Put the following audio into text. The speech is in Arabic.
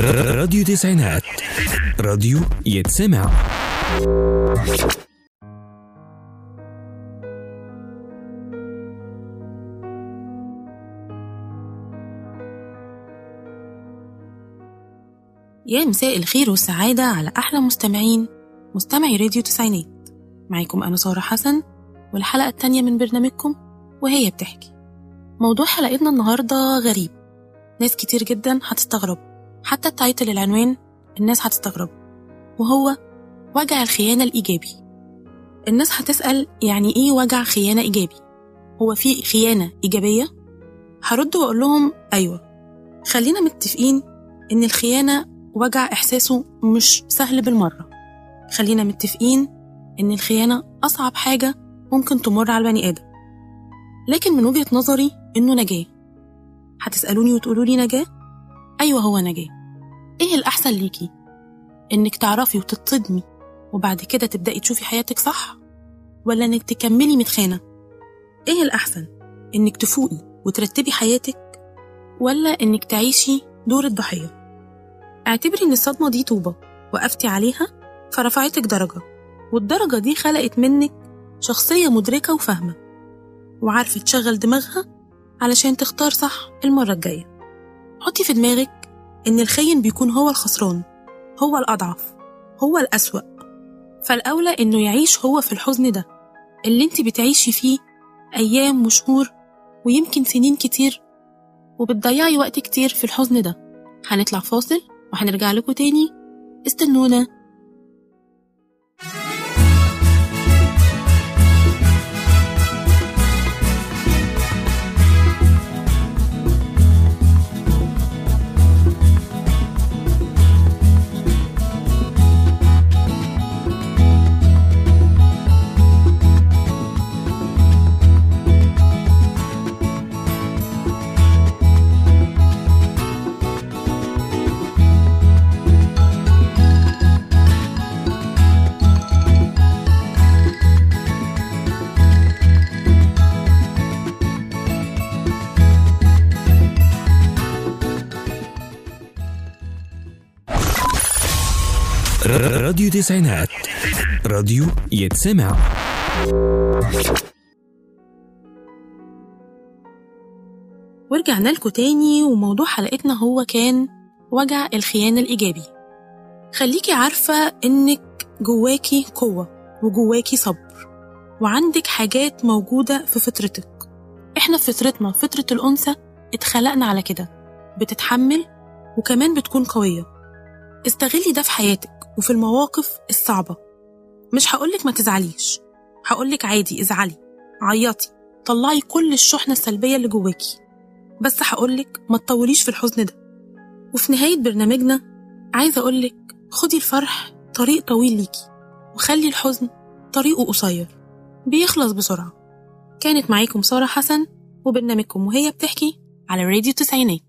راديو تسعينات. راديو يتسمع. يا مساء الخير والسعادة على أحلى مستمعين مستمعي راديو تسعينات. معاكم أنا سارة حسن والحلقة التانية من برنامجكم وهي بتحكي. موضوع حلقتنا النهاردة غريب. ناس كتير جدا هتستغرب. حتى التايتل العنوان الناس هتستغرب وهو وجع الخيانة الإيجابي. الناس هتسأل يعني إيه وجع خيانة إيجابي؟ هو في خيانة إيجابية؟ هرد وأقول لهم أيوة. خلينا متفقين إن الخيانة وجع إحساسه مش سهل بالمرة. خلينا متفقين إن الخيانة أصعب حاجة ممكن تمر على البني آدم. لكن من وجهة نظري إنه نجاة. هتسألوني وتقولوا لي نجاة؟ أيوة هو نجاة إيه الأحسن ليكي؟ إنك تعرفي وتتصدمي وبعد كده تبدأي تشوفي حياتك صح؟ ولا إنك تكملي متخانة؟ إيه الأحسن؟ إنك تفوقي وترتبي حياتك ولا إنك تعيشي دور الضحية؟ اعتبري إن الصدمة دي طوبة وقفتي عليها فرفعتك درجة والدرجة دي خلقت منك شخصية مدركة وفاهمة وعارفة تشغل دماغها علشان تختار صح المرة الجاية حطي في دماغك إن الخاين بيكون هو الخسران هو الأضعف هو الأسوأ. فالأولى إنه يعيش هو في الحزن ده اللي أنت بتعيشي فيه أيام وشهور ويمكن سنين كتير وبتضيعي وقت كتير في الحزن ده. هنطلع فاصل وهنرجع لكم تاني. استنونا. راديو تسعينات. راديو يتسمع. ورجعنا لكم تاني وموضوع حلقتنا هو كان وجع الخيانة الإيجابي. خليكي عارفة إنك جواكي قوة وجواكي صبر وعندك حاجات موجودة في فطرتك. إحنا في فطرتنا فطرة الأنثى اتخلقنا على كده بتتحمل وكمان بتكون قوية. استغلي ده في حياتك. وفي المواقف الصعبة. مش هقولك ما تزعليش. هقولك عادي ازعلي عيطي طلعي كل الشحنة السلبية اللي جواكي. بس هقولك ما تطوليش في الحزن ده. وفي نهاية برنامجنا عايزة أقولك خدي الفرح طريق طويل ليكي وخلي الحزن طريقه قصير. بيخلص بسرعة. كانت معاكم سارة حسن وبرنامجكم وهي بتحكي على راديو تسعينات.